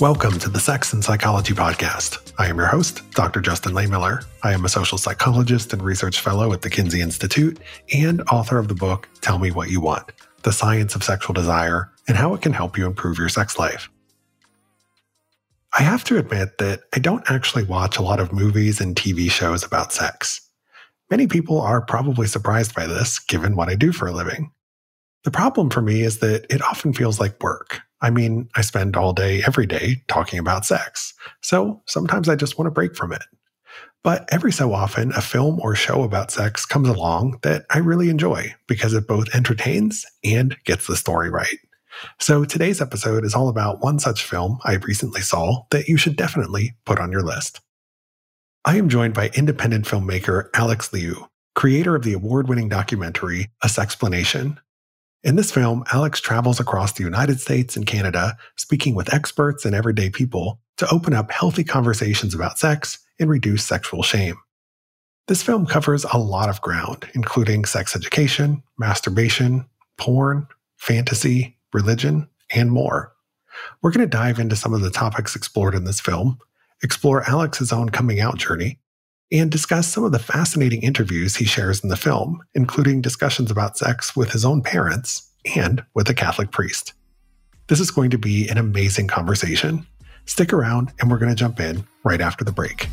Welcome to the Sex and Psychology Podcast. I am your host, Dr. Justin Lehmiller. I am a social psychologist and research fellow at the Kinsey Institute and author of the book Tell Me What You Want The Science of Sexual Desire and How It Can Help You Improve Your Sex Life. I have to admit that I don't actually watch a lot of movies and TV shows about sex. Many people are probably surprised by this, given what I do for a living. The problem for me is that it often feels like work. I mean, I spend all day, every day talking about sex. So sometimes I just want to break from it. But every so often, a film or show about sex comes along that I really enjoy because it both entertains and gets the story right. So today's episode is all about one such film I recently saw that you should definitely put on your list. I am joined by independent filmmaker Alex Liu, creator of the award winning documentary A Sexplanation, in this film, Alex travels across the United States and Canada, speaking with experts and everyday people to open up healthy conversations about sex and reduce sexual shame. This film covers a lot of ground, including sex education, masturbation, porn, fantasy, religion, and more. We're going to dive into some of the topics explored in this film, explore Alex's own coming out journey, and discuss some of the fascinating interviews he shares in the film, including discussions about sex with his own parents and with a Catholic priest. This is going to be an amazing conversation. Stick around, and we're going to jump in right after the break.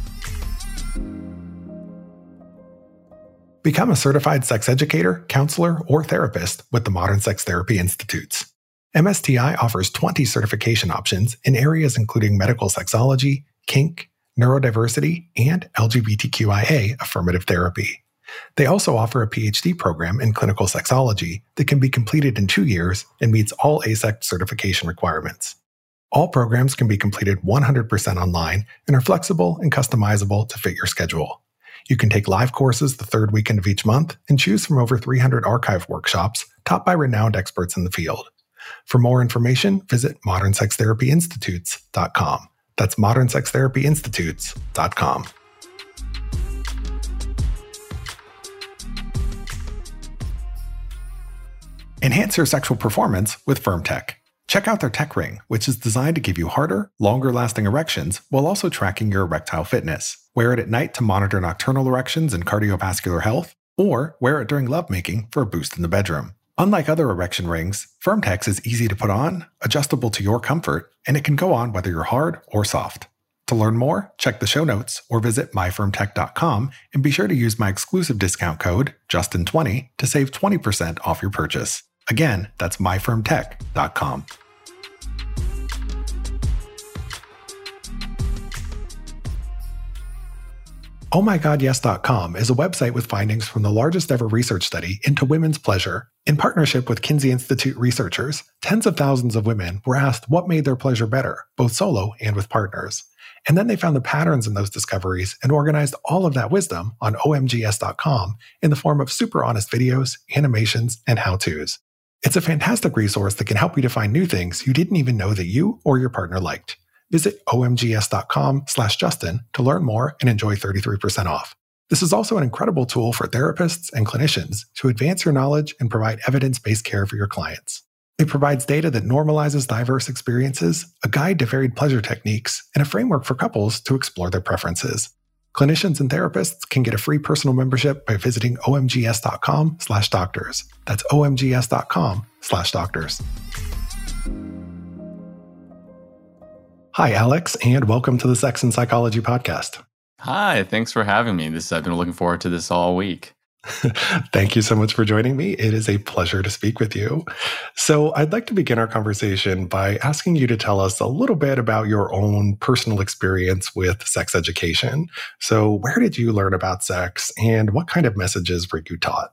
Become a certified sex educator, counselor, or therapist with the Modern Sex Therapy Institutes. MSTI offers 20 certification options in areas including medical sexology, kink, neurodiversity, and LGBTQIA affirmative therapy. They also offer a PhD program in clinical sexology that can be completed in two years and meets all AASECT certification requirements. All programs can be completed 100% online and are flexible and customizable to fit your schedule. You can take live courses the third weekend of each month and choose from over 300 archive workshops taught by renowned experts in the field. For more information, visit modernsextherapyinstitutes.com. That's modernsextherapyinstitutes.com. Enhance your sexual performance with FirmTech. Check out their Tech Ring, which is designed to give you harder, longer lasting erections while also tracking your erectile fitness. Wear it at night to monitor nocturnal erections and cardiovascular health, or wear it during lovemaking for a boost in the bedroom. Unlike other erection rings, FirmTech is easy to put on, adjustable to your comfort, and it can go on whether you're hard or soft. To learn more, check the show notes or visit myfirmtech.com and be sure to use my exclusive discount code, Justin20, to save 20% off your purchase. Again, that's myfirmtech.com. OhMyGodYes.com is a website with findings from the largest ever research study into women's pleasure. In partnership with Kinsey Institute researchers, tens of thousands of women were asked what made their pleasure better, both solo and with partners. And then they found the patterns in those discoveries and organized all of that wisdom on OMGYes.com in the form of super honest videos, animations, and how to's. It's a fantastic resource that can help you to find new things you didn't even know that you or your partner liked. Visit omgyes.com slash Justin to learn more and enjoy 33% off. This is also an incredible tool for therapists and clinicians to advance your knowledge and provide evidence based care for your clients. It provides data that normalizes diverse experiences, a guide to varied pleasure techniques, and a framework for couples to explore their preferences. Clinicians and therapists can get a free personal membership by visiting omgyes.com slash doctors. That's omgyes.com Hi, Alex, and welcome to the Sex and Psychology Podcast. Hi, thanks for having me. This I've been looking forward to this all week. Thank you so much for joining me. It is a pleasure to speak with you. So, I'd like to begin our conversation by asking you to tell us a little bit about your own personal experience with sex education. So, where did you learn about sex and what kind of messages were you taught?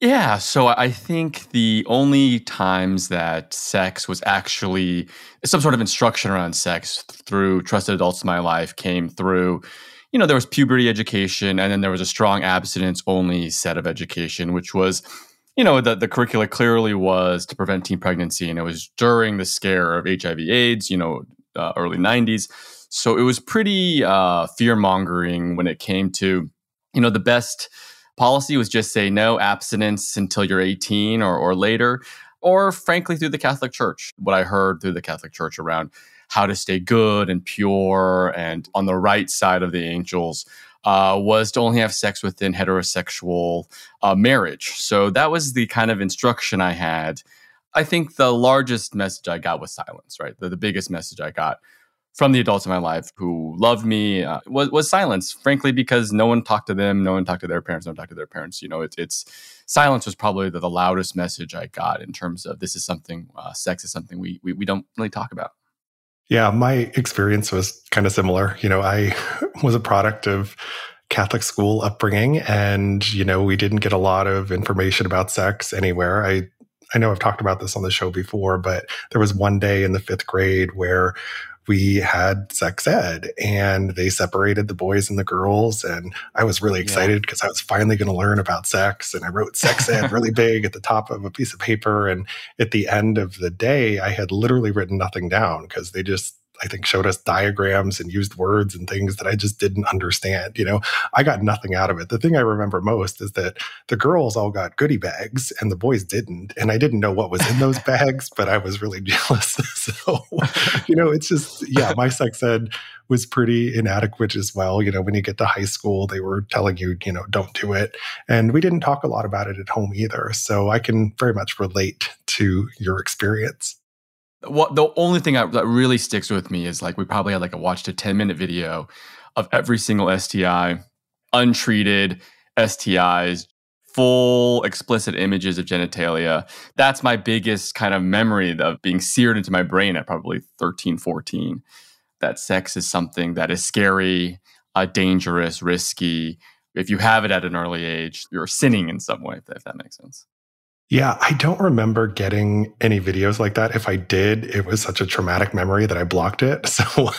Yeah, so I think the only times that sex was actually some sort of instruction around sex through trusted adults in my life came through, you know, there was puberty education and then there was a strong abstinence only set of education, which was, you know, the, the curricula clearly was to prevent teen pregnancy. And it was during the scare of HIV AIDS, you know, uh, early 90s. So it was pretty uh, fear mongering when it came to, you know, the best policy was just say no abstinence until you're 18 or, or later. or frankly through the Catholic Church. What I heard through the Catholic Church around how to stay good and pure and on the right side of the angels uh, was to only have sex within heterosexual uh, marriage. So that was the kind of instruction I had. I think the largest message I got was silence, right? The, the biggest message I got from the adults in my life who loved me uh, was, was silence, frankly, because no one talked to them, no one talked to their parents, no one talked to their parents. You know, it, it's silence was probably the, the, loudest message I got in terms of this is something, uh, sex is something we, we, we don't really talk about. Yeah, my experience was kind of similar. You know, I was a product of Catholic school upbringing, and you know, we didn't get a lot of information about sex anywhere. I I know I've talked about this on the show before, but there was one day in the fifth grade where we had sex ed and they separated the boys and the girls. And I was really excited because yeah. I was finally going to learn about sex. And I wrote sex ed really big at the top of a piece of paper. And at the end of the day, I had literally written nothing down because they just I think showed us diagrams and used words and things that I just didn't understand. You know, I got nothing out of it. The thing I remember most is that the girls all got goodie bags and the boys didn't. And I didn't know what was in those bags, but I was really jealous. so, you know, it's just, yeah, my sex ed was pretty inadequate as well. You know, when you get to high school, they were telling you, you know, don't do it. And we didn't talk a lot about it at home either. So I can very much relate to your experience what the only thing I, that really sticks with me is like we probably had like a watched a 10 minute video of every single STI, untreated STIs, full explicit images of genitalia. That's my biggest kind of memory of being seared into my brain at probably 13, 14. That sex is something that is scary, uh, dangerous, risky. If you have it at an early age, you're sinning in some way, if that makes sense. Yeah, I don't remember getting any videos like that. If I did, it was such a traumatic memory that I blocked it. So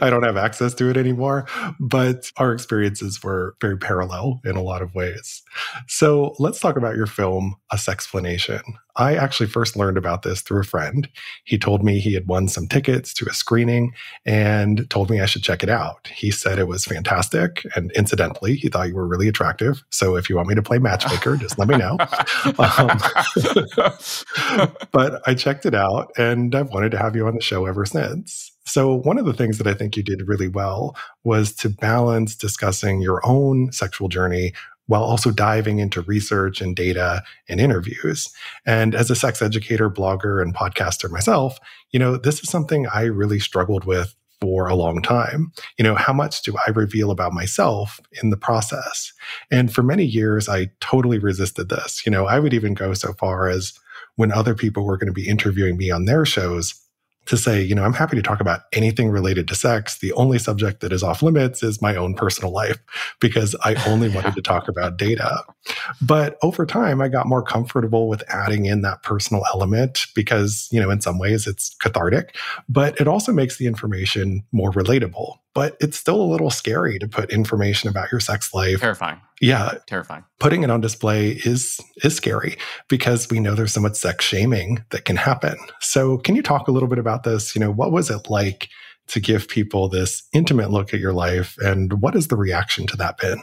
I don't have access to it anymore. But our experiences were very parallel in a lot of ways. So let's talk about your film, A Sexplanation. I actually first learned about this through a friend. He told me he had won some tickets to a screening and told me I should check it out. He said it was fantastic. And incidentally, he thought you were really attractive. So if you want me to play matchmaker, just let me know. Um, but I checked it out and I've wanted to have you on the show ever since. So, one of the things that I think you did really well was to balance discussing your own sexual journey while also diving into research and data and interviews. And as a sex educator, blogger, and podcaster myself, you know, this is something I really struggled with for a long time. You know, how much do I reveal about myself in the process? And for many years, I totally resisted this. You know, I would even go so far as when other people were going to be interviewing me on their shows, to say, you know, I'm happy to talk about anything related to sex. The only subject that is off limits is my own personal life because I only wanted to talk about data. But over time, I got more comfortable with adding in that personal element because, you know, in some ways it's cathartic, but it also makes the information more relatable but it's still a little scary to put information about your sex life. Terrifying. Yeah. Terrifying. Putting it on display is is scary because we know there's so much sex shaming that can happen. So can you talk a little bit about this? You know, what was it like to give people this intimate look at your life and what has the reaction to that been?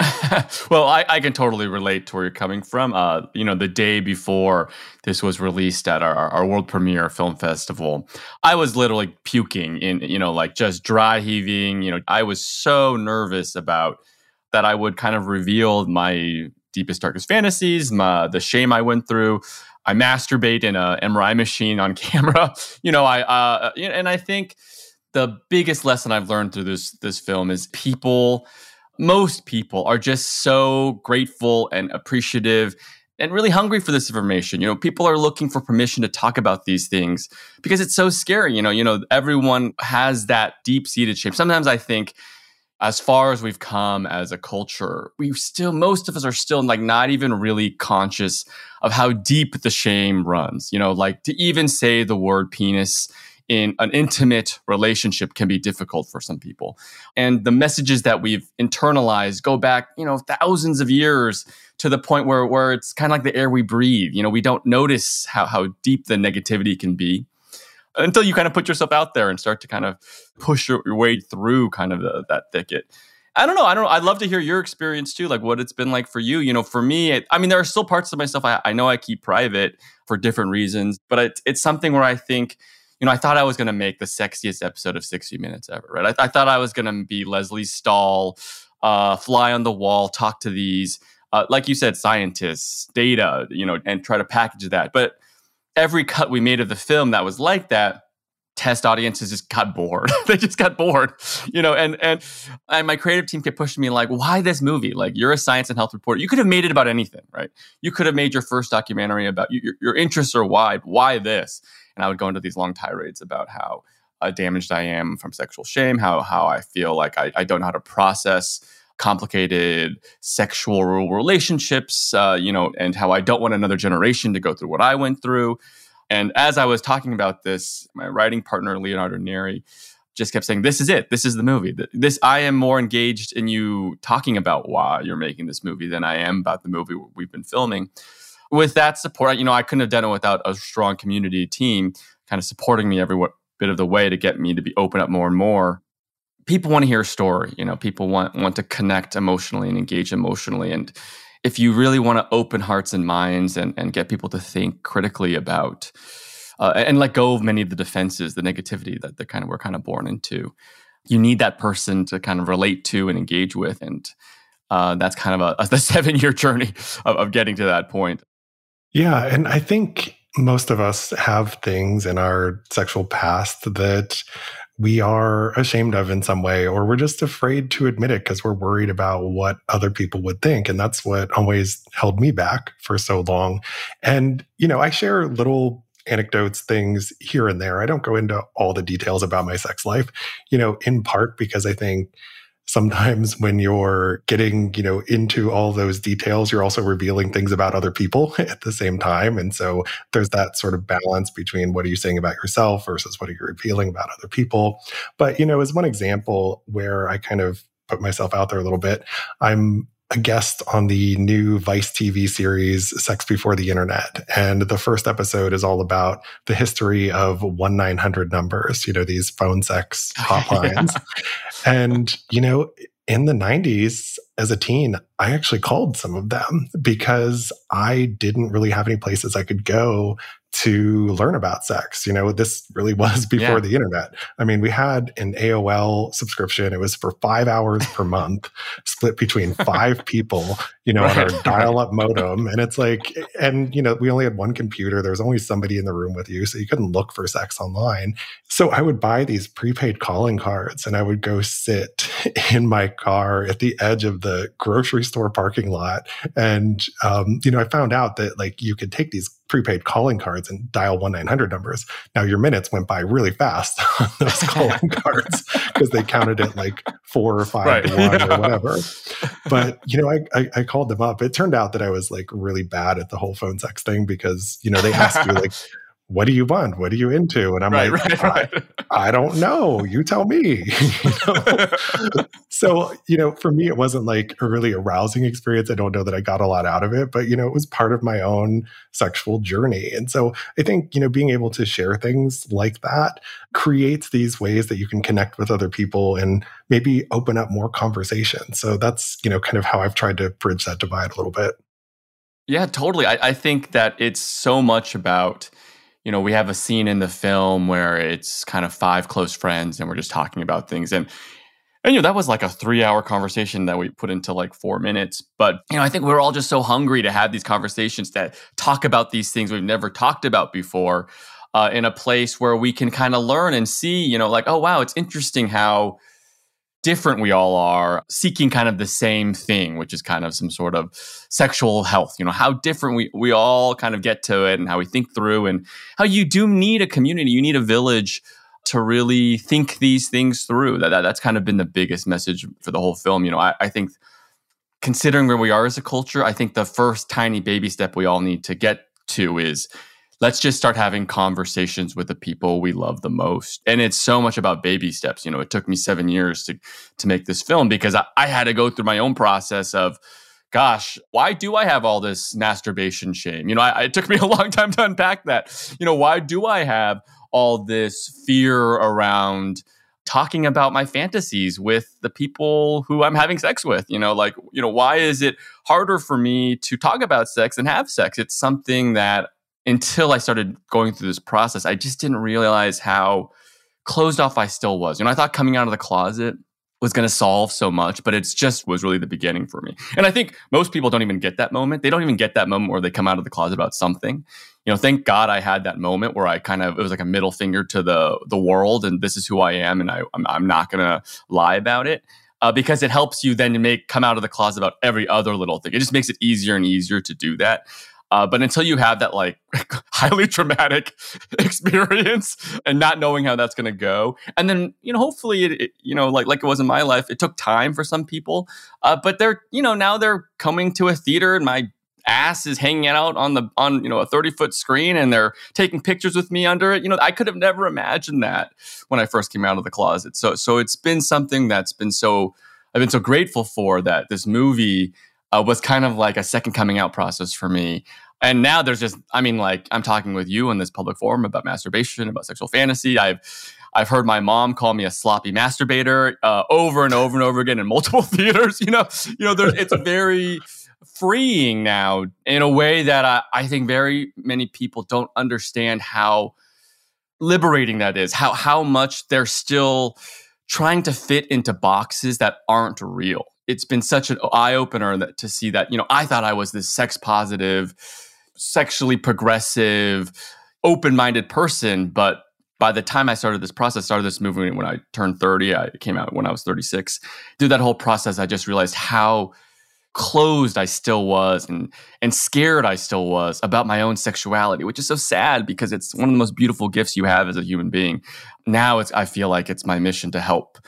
well, I, I, can totally relate to where you're coming from. Uh, you know, the day before this was released at our, our world premiere film festival, I was literally puking in, you know, like just dry heaving. You know, I was so nervous about that I would kind of reveal my deepest, darkest fantasies, my, the shame I went through. I masturbate in a MRI machine on camera. You know, I uh, and I think the biggest lesson I've learned through this this film is people most people are just so grateful and appreciative and really hungry for this information. You know, people are looking for permission to talk about these things because it's so scary. You know, you know, everyone has that deep-seated shame. Sometimes I think as far as we've come as a culture, we still most of us are still like not even really conscious of how deep the shame runs. You know, like to even say the word penis in an intimate relationship can be difficult for some people. And the messages that we've internalized go back, you know, thousands of years to the point where, where it's kind of like the air we breathe. You know, we don't notice how, how deep the negativity can be until you kind of put yourself out there and start to kind of push your, way through kind of the, that thicket. I don't know. I don't. I'd love to hear your experience too, like what it's been like for you. You know, for me, it, I mean, there are still parts of myself I, I know I keep private for different reasons, but it, it's something where I think, you know, I thought I was going to make the sexiest episode of 60 Minutes ever, right? I, I thought I was going to be Lesley Stahl, uh, fly on the wall, talk to these, uh, like you said, scientists, data, you know, and try to package that. But every cut we made of the film that was like that, test audiences just got bored. they just got bored, you know. And and and my creative team kept pushing me like, "Why this movie? Like, you're a science and health reporter. You could have made it about anything, right? You could have made your first documentary about your, your interests are wide. Why this?" And I would go into these long tirades about how uh, damaged I am from sexual shame, how how I feel like I, I don't know how to process complicated sexual relationships, uh, you know, and how I don't want another generation to go through what I went through. And as I was talking about this, my writing partner, Leonardo Neri, just kept saying, This is it. This is the movie. This I am more engaged in you talking about why you're making this movie than I am about the movie we've been filming. With that support, you know, I couldn't have done it without a strong community team kind of supporting me every bit of the way to get me to be open up more and more. People want to hear a story, you know, people want want to connect emotionally and engage emotionally. And if you really want to open hearts and minds and, and get people to think critically about uh, and let go of many of the defenses, the negativity that, that kind of we're kind of born into, you need that person to kind of relate to and engage with. And uh, that's kind of a, a seven year journey of, of getting to that point. Yeah. And I think most of us have things in our sexual past that we are ashamed of in some way, or we're just afraid to admit it because we're worried about what other people would think. And that's what always held me back for so long. And, you know, I share little anecdotes, things here and there. I don't go into all the details about my sex life, you know, in part because I think sometimes when you're getting you know into all those details you're also revealing things about other people at the same time. And so there's that sort of balance between what are you saying about yourself versus what are you revealing about other people. But you know as one example where i kind of put myself out there a little bit i'm a guest on the new Vice TV series Sex Before the Internet. And the first episode is all about the history of 1 900 numbers, you know, these phone sex hotlines. yeah. And, you know, in the 90s, as a teen, I actually called some of them because I didn't really have any places I could go to learn about sex. You know, this really was before yeah. the internet. I mean, we had an AOL subscription. It was for five hours per month, split between five people, you know, right. on our dial up modem. And it's like, and, you know, we only had one computer. There was only somebody in the room with you. So you couldn't look for sex online. So I would buy these prepaid calling cards and I would go sit in my car at the edge of the grocery store parking lot. And, um, you know, I found out that like you could take these prepaid calling cards and dial 1-900 numbers. Now your minutes went by really fast on those calling cards because they counted it like four or five right. to one yeah. or whatever. But, you know, I, I, I, called them up. It turned out that I was like really bad at the whole phone sex thing because, you know, they ask you like, what do you want? What are you into? And I'm right, like, right, right. I, I, don't know. You tell me. you know? so, you know, for me, it wasn't like a really arousing experience. I don't know that I got a lot out of it, but, you know, it was part of my own sexual journey. And so I think, you know, being able to share things like that creates these ways that you can connect with other people and maybe open up more conversation. So that's, you know, kind of how I've tried to bridge that divide a little bit. Yeah, totally. I, I think that it's so much about, you know, we have a scene in the film where it's kind of five close friends and we're just talking about things. And, and you know, that was like a three hour conversation that we put into like four minutes. But, you know, I think we're all just so hungry to have these conversations that talk about these things we've never talked about before uh, in a place where we can kind of learn and see, you know, like, oh, wow, it's interesting how different we all are seeking kind of the same thing which is kind of some sort of sexual health you know how different we, we all kind of get to it and how we think through and how you do need a community. You need a village to really think these things through. That, that that's kind of been the biggest message for the whole film. You know I, I think considering where we are as a culture i think the first tiny baby step we all need to get to is let's just start having conversations with the people we love the most. And it's so much about baby steps. You know, it took me seven years to to make this film because I, I had to go through my own process of gosh, why do I have all this masturbation shame? You know, I, it took me a long time to unpack that. You know, why do I have all this fear around talking about my fantasies with the people who I'm having sex with. You know, like, you know, why is it harder for me to talk about sex and have sex? It's something that until I started going through this process, I just didn't realize how closed off I still was. You know, I thought coming out of the closet was going to solve so much, but it's just was really the beginning for me. And I think most people don't even get that moment. They don't even get that moment where they come out of the closet about something. You know, thank God I had that moment where I kind of it was like a middle finger to the the world, and this is who I am, and I I'm, I'm not going to lie about it. Uh, because it helps you then to make come out of the closet about every other little thing. It just makes it easier and easier to do that. Uh, but until you have that like highly traumatic experience and not knowing how that's going to go, and then you know hopefully it, it, you know like like it was in my life, it took time for some people, uh, but they're you know now they're coming to a theater and my ass is hanging out on the on you know a 30 foot screen and they're taking pictures with me under it. You know i could have never imagined that when i first came out of the closet. So so it's been something that's been so i've been so grateful for that this movie uh, was kind of like a second coming out process for me. And now there's just, I mean, like I'm talking with you in this public forum about masturbation, about sexual fantasy. I've, I've heard my mom call me a sloppy masturbator uh, over and over and over again in multiple theaters. You know, you know, it's very freeing now in a way that I, I think very many people don't understand how liberating that is. How how much they're still trying to fit into boxes that aren't real it's been such an eye opener that to see that, you know, I thought I was this sex positive, sexually progressive, open minded person. But by the time I started this process, started this movement when I turned 30, I came out when I was 36. Through that whole process, I just realized how closed I still was and and scared I still was about my own sexuality, which is so sad because it's one of the most beautiful gifts you have as a human being. Now it's I feel like it's my mission to help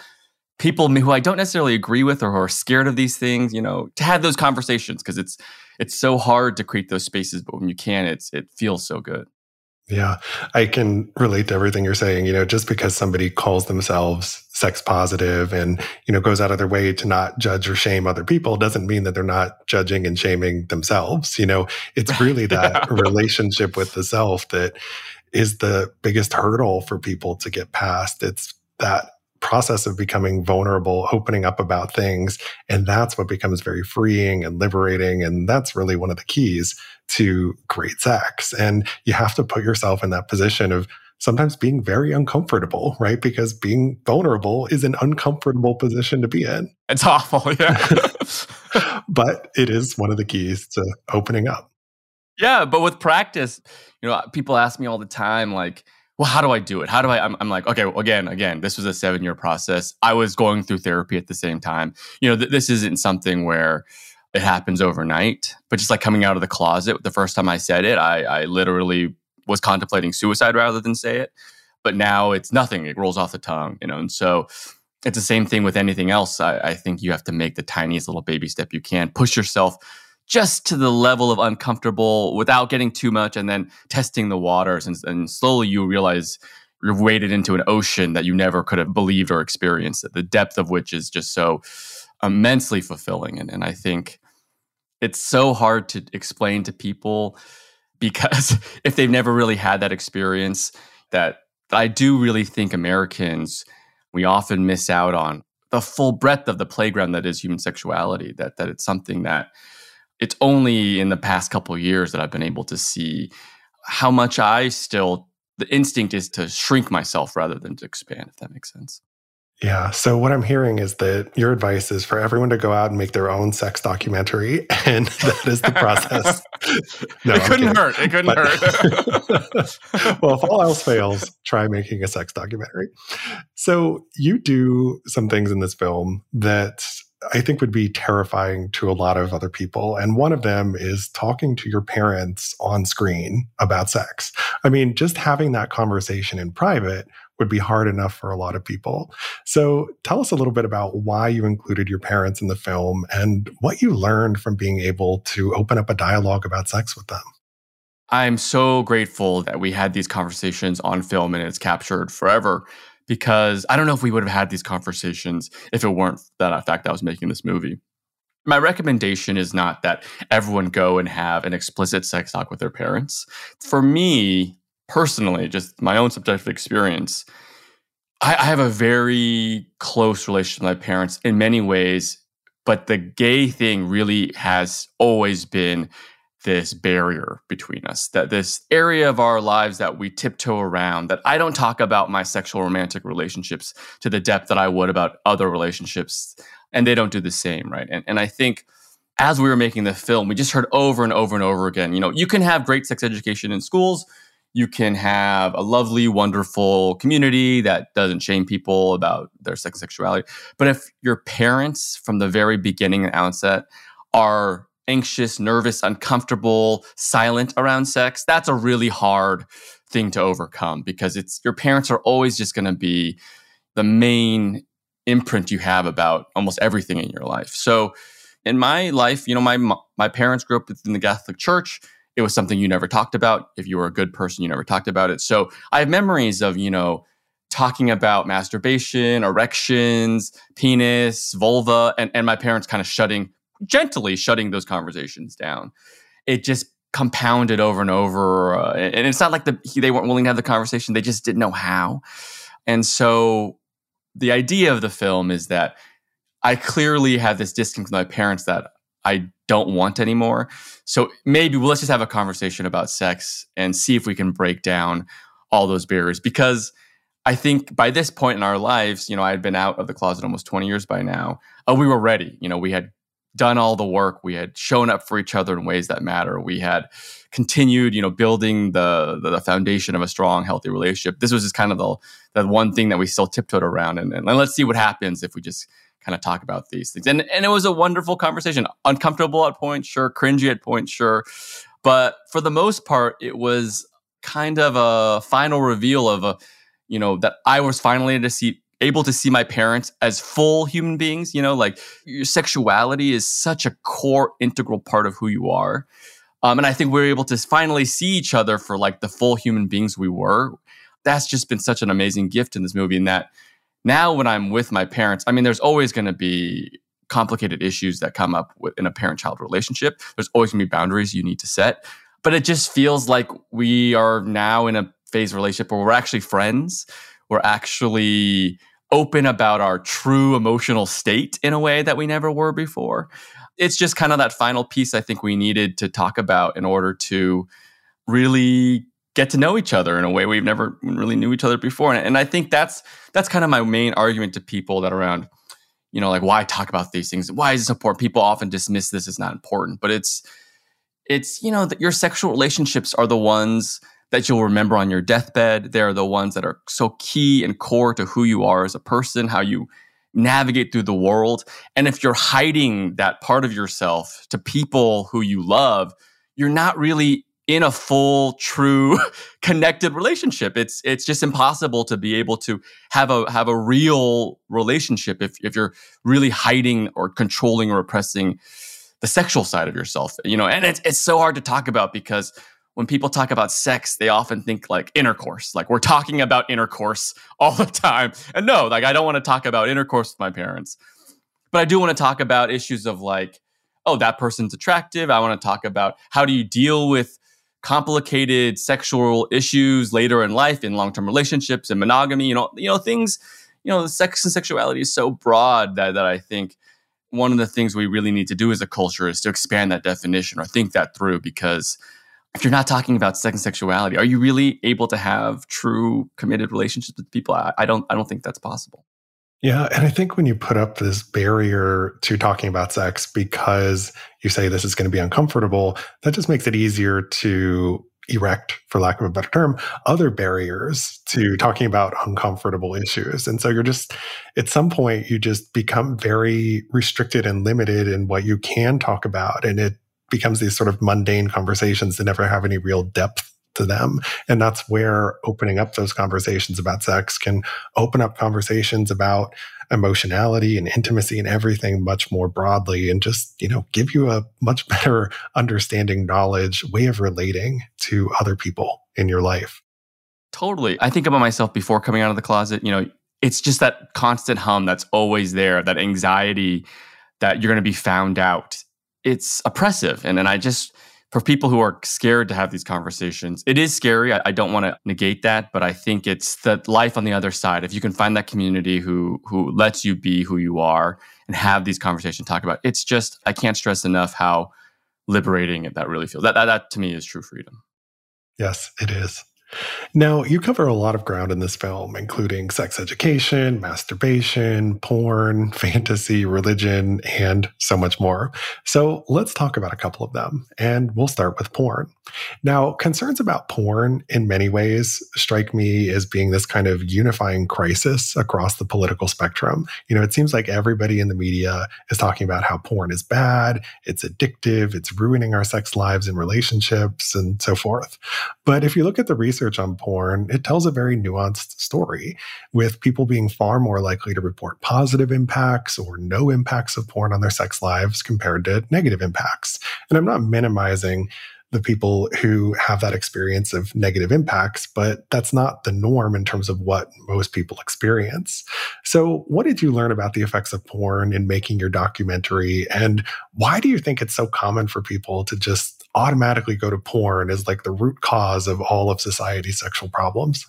people who I don't necessarily agree with or who are scared of these things, you know, to have those conversations because it's it's so hard to create those spaces, but when you can, it's it feels so good. Yeah, I can relate to everything you're saying. You know, just because somebody calls themselves sex positive and, you know, goes out of their way to not judge or shame other people doesn't mean that they're not judging and shaming themselves. You know, it's really that yeah. relationship with the self that is the biggest hurdle for people to get past. It's that process of becoming vulnerable, opening up about things. And that's what becomes very freeing and liberating. And that's really one of the keys to great sex. And you have to put yourself in that position of sometimes being very uncomfortable, right? Because being vulnerable is an uncomfortable position to be in. It's awful. Yeah. but it is one of the keys to opening up. Yeah. But with practice, you know, people ask me all the time, like, well, how do I do it? How do I? I'm, I'm like, okay, well, again, again, this was a seven year process. I was going through therapy at the same time. You know, th- this isn't something where it happens overnight, but just like coming out of the closet, the first time I said it, I, I literally was contemplating suicide rather than say it. But now it's nothing; it rolls off the tongue, you know. And so it's the same thing with anything else. I, I think you have to make the tiniest little baby step you can, push yourself just to the level of uncomfortable without getting too much and then testing the waters. And, and slowly you realize you've waded into an ocean that you never could have believed or experienced the depth of which is just so immensely fulfilling. And, and i think it's so hard to explain to people because if they've never really had that experience that i do really think americans we often miss out on the full breadth of the playground that is human sexuality that that it's something that it's only in the past couple years that I've been able to see how much I still the instinct is to shrink myself rather than to expand if that makes sense. Yeah. So what I'm hearing is that your advice is for everyone to go out and make their own sex documentary, and that is the process. no, it couldn't hurt. It couldn't but, hurt. well, if all else fails, try making a sex documentary. So you do some things in this film that I think would be terrifying to a lot of other people. And one of them is talking to your parents on screen about sex. I mean, just having that conversation in private would be hard enough for a lot of people. So tell us a little bit about why you included your parents in the film and what you learned from being able to open up a dialogue about sex with them. I'm so grateful that we had these conversations on film and it's captured forever because I don't know if we would have had these conversations if it weren't that fact that I was making this movie. My recommendation is not that everyone go and have an explicit sex talk with their parents. For me, personally, just my own subjective experience, I, I have a very close relationship with my parents in many ways, but the gay thing really has always been this barrier between us, that this area of our lives that we tiptoe around, that I don't talk about my sexual romantic relationships to the depth that I would about other relationships. And they don't do the same, right? And, and I think as we were making the film, we just heard over and over and over again, you know, you can have great sex education in schools. You can have a lovely, wonderful community that doesn't shame people about their sex sexuality. But if your parents from the very beginning and outset are anxious, nervous, uncomfortable, silent around sex, that's a really hard thing to overcome because it's your parents are always just going to be the main imprint you have about almost everything in your life. So in my life, you know, my my parents grew up within the Catholic Church. It was something you never talked about. If you were a good person, you never talked about it. So I have memories of, you know, talking about masturbation, erections, penis, vulva, and, and my parents kind of shutting gently shutting those conversations down. It just compounded over and over. Uh, and it's not like the, they weren't willing to have the conversation, they just didn't know how. And so the idea of the film is that I clearly have this distance with my parents that I don't want anymore. So maybe well, let's just have a conversation about sex and see if we can break down all those barriers. Because I think by this point in our lives, you know, I had been out of the closet almost 20 years by now. Uh, we were ready. You know, we had done all the work. We had shown up for each other in ways that matter. We had continued, you know, building the the, foundation of a strong, healthy relationship. This was just kind of the the one thing that we still tiptoed around. And, and let's see what happens if we just kind of talk about these things. And and it was a wonderful conversation. Uncomfortable at points, sure. Cringy at points, sure. But for the most part, it was kind of a final reveal of a, you know, that I was finally to see able to see my parents as full human beings. You know, like your sexuality is such a core, integral part of who you are. Um, and I think we are able to finally see each other for like the full human beings we were. That's just been such an amazing gift in this movie. And that now when I'm with my parents, I mean, there's always going to be complicated issues that come up in a parent child relationship. There's always going to be boundaries you need to set. But it just feels like we are now in a phase relationship where we're actually friends. We're actually open about our true emotional state in a way that we never were before. It's just kind of that final piece I think we needed to talk about in order to really get to know each other in a way we've never really knew each other before. And, and I think that's that's kind of my main argument to people that around, you know, like why talk about these things? Why is this important? People often dismiss this as not important, but it's it's you know that your sexual relationships are the ones that you'll remember on your deathbed. They're the ones that are so key and core to who you are as a person, how you navigate through the world. And if you're hiding that part of yourself to people who you love, you're not really in a full, true, connected relationship. It's it's just impossible to be able to have a have a real relationship if if you're really hiding or controlling or repressing the sexual side of yourself. You know, and it's it's so hard to talk about because when people talk about sex, they often think like intercourse, like we're talking about intercourse all the time. And no, like I don't want to talk about intercourse with my parents, but I do want to talk about issues of like, oh, that person's attractive. I want to talk about how do you deal with complicated sexual issues later in life in long-term relationships and monogamy, you know, you know, things, you know, sex and sexuality is so broad that, that I think one of the things we really need to do as a culture is to expand that definition or think that through because if you're not talking about sex and sexuality, are you really able to have true committed relationships with people? I, I don't I don't think that's possible. Yeah. And I think when you put up this barrier to talking about sex because you say this is going to be uncomfortable, that just makes it easier to erect, for lack of a better term, other barriers to talking about uncomfortable issues. And so you're just, at some point, you just become very restricted and limited in what you can talk about. And it becomes these sort of mundane conversations that never have any real depth to them. And that's where opening up those conversations about sex can open up conversations about emotionality and intimacy and everything much more broadly and just, you know, give you a much better understanding, knowledge, way of relating to other people in your life. Totally. I think about myself before coming out of the closet, you know, it's just that constant hum that's always there, that anxiety that you're going to be found out. It's oppressive. And then I just, for people who are scared to have these conversations, it is scary. I, I don't want to negate that, but I think it's the life on the other side. If you can find that community who who lets you be who you are and have these conversations, talk about it's just I can't stress enough how liberating that really feels. That that, that to me is true freedom. Yes, it is. Now, you cover a lot of ground in this film, including sex education, masturbation, porn, fantasy, religion, and so much more. So let's talk about a couple of them, and we'll start with porn. Now, concerns about porn in many ways strike me as being this kind of unifying crisis across the political spectrum. You know, it seems like everybody in the media is talking about how porn is bad, it's addictive, it's ruining our sex lives and relationships, and so forth. But if you look at the research, research on porn, it tells a very nuanced story with people being far more likely to report positive impacts or no impacts of porn on their sex lives compared to negative impacts. And I'm not minimizing the people who have that experience of negative impacts, but that's not the norm in terms of what most people experience. So, what did you learn about the effects of porn in making your documentary? And why do you think it's so common for people to just automatically go to porn as like the root cause of all of society's sexual problems?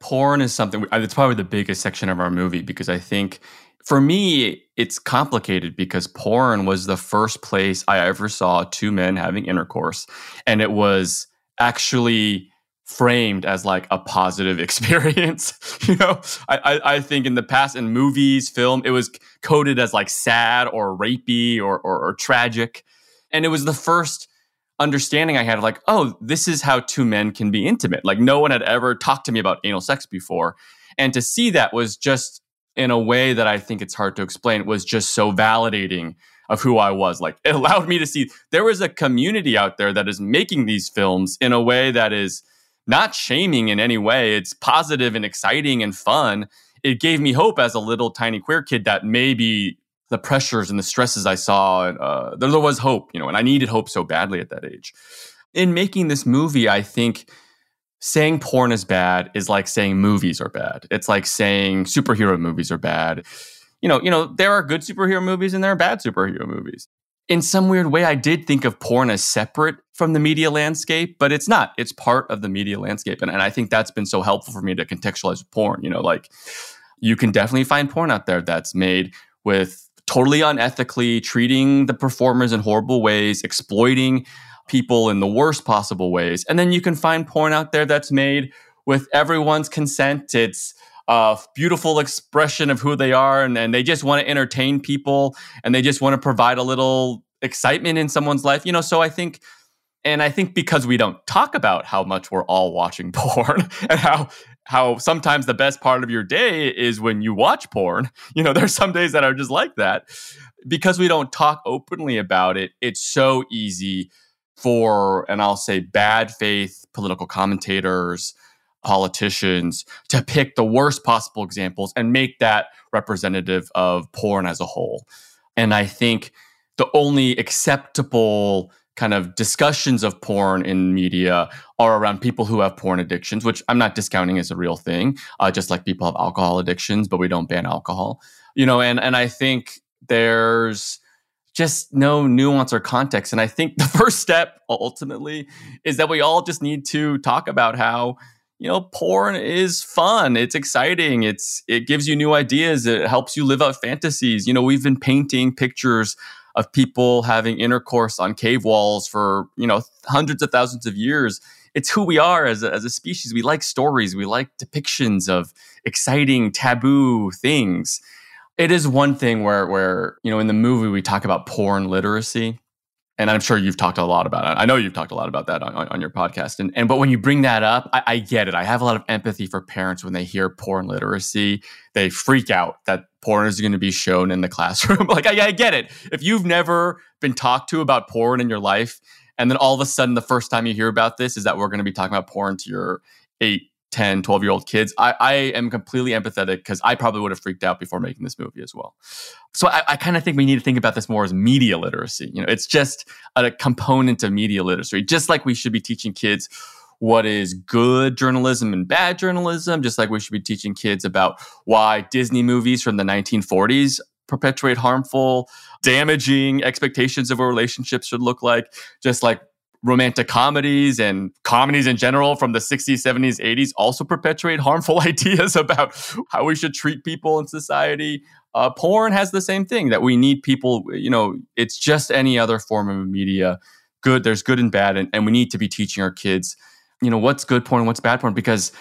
Porn is something, it's probably the biggest section of our movie because I think for me, it's complicated because porn was the first place I ever saw two men having intercourse. And it was actually framed as like a positive experience. you know, I, I, I, think in the past in movies, film, it was coded as like sad or rapey or, or, or tragic. And it was the first understanding I had like, oh, this is how two men can be intimate. Like no one had ever talked to me about anal sex before. And to see that was just in a way that I think it's hard to explain, was just so validating of who I was. Like it allowed me to see there was a community out there that is making these films in a way that is not shaming in any way. It's positive and exciting and fun. It gave me hope as a little tiny queer kid that maybe the pressures and the stresses I saw, uh, there, was hope, you know, and I needed hope so badly at that age. In making this movie, I think saying porn is bad is like saying movies are bad. It's like saying superhero movies are bad. You know, you know, there are good superhero movies and there are bad superhero movies. In some weird way, I did think of porn as separate from the media landscape, but it's not. It's part of the media landscape. And, and I think that's been so helpful for me to contextualize porn. You know, like you can definitely find porn out there that's made with totally unethically treating the performers in horrible ways, exploiting people in the worst possible ways. And then you can find porn out there that's made with everyone's consent. It's a beautiful expression of who they are, and, and they just want to entertain people and they just want to provide a little excitement in someone's life. You know, so I think and I think because we don't talk about how much we're all watching porn and how how sometimes the best part of your day is when you watch porn. You know, there's some days that are just like that. Because we don't talk openly about it, it's so easy for, and I'll say bad faith political commentators, politicians to pick the worst possible examples and make that representative of porn as a whole. And I think the only acceptable kind of discussions of porn in media are around people who have porn addictions, which I'm not discounting as a real thing, uh, just like people have alcohol addictions, but we don't ban alcohol. You know, and and I think there's just no nuance or context. And I think the first step ultimately is that we all just need to talk about how you know porn is fun it's exciting it's it gives you new ideas it helps you live out fantasies you know we've been painting pictures of people having intercourse on cave walls for you know hundreds of thousands of years it's who we are as a, as a species we like stories we like depictions of exciting taboo things it is one thing where where you know in the movie we talk about porn literacy and I'm sure you've talked a lot about it. I know you've talked a lot about that on, on your podcast. And, and but when you bring that up, I, I, get it. I have a lot of empathy for parents when they hear porn literacy. They freak out that porn is going to be shown in the classroom. like I, I get it. If you've never been talked to about porn in your life, and then all of a sudden the first time you hear about this is that we're going to be talking about porn to your eight 10, 12 year old kids, I, I am completely empathetic because I probably would have freaked out before making this movie as well. So I, I kind of think we need to think about this more as media literacy. You know, it's just a component of media literacy, just like we should be teaching kids what is good journalism and bad journalism, just like we should be teaching kids about why Disney movies from the 1940s perpetuate harmful, damaging expectations of what relationships should look like, just like romantic comedies and comedies in general from the 60s, 70s, 80s also perpetuate harmful ideas about how we should treat people in society. Uh, porn has the same thing that we need people, you know, it's just any other form of media. Good, there's good and bad, and, and we need to be teaching our kids, you know, what's good porn, what's bad porn, because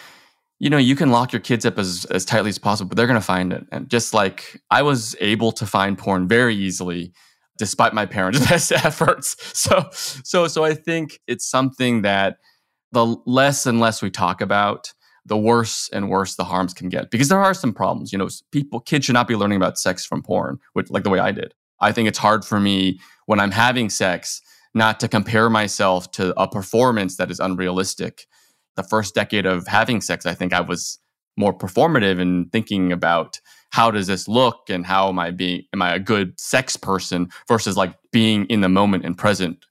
you know, you can lock your kids up as, as tightly as possible, but they're to find it. And just like I was able to find porn very easily despite my parents' best efforts. So, so, so I think it's something that the less and less we talk about, the worse and worse the harms can get. Because there are some problems. You know, people, kids should not be learning about sex from porn, which, like the way I did. I think it's hard for me when I'm having sex not to compare myself to a performance that is unrealistic. The first decade of having sex, I think I was more performative in thinking about how does this look and how am I being am I a good sex person versus like being in the moment and present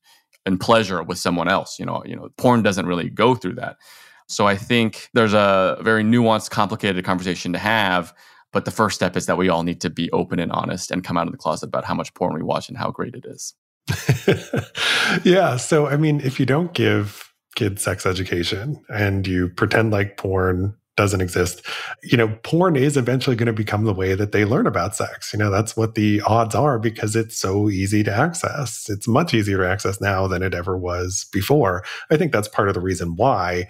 and pleasure with someone else. You know, you know, porn doesn't really go through that. So I think there's a very nuanced, complicated conversation to have. But the first step is that we all need to be open and honest and come out of the closet about how much porn we watch and how great it is. yeah. So, I mean, if you don't give kids sex education and you pretend like porn doesn't exist. You know, porn is eventually going to become the way that they learn about sex. You know, that's what the odds are because it's so easy to access. It's much easier to access now than it ever was before. I think that's part of the reason why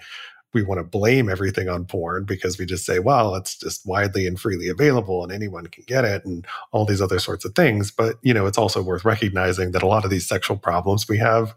we want to blame everything on porn because we just say, well, it's just widely and freely available and anyone can get it and all these other sorts of things. But, you know, it's also worth recognizing that a lot of these sexual problems we have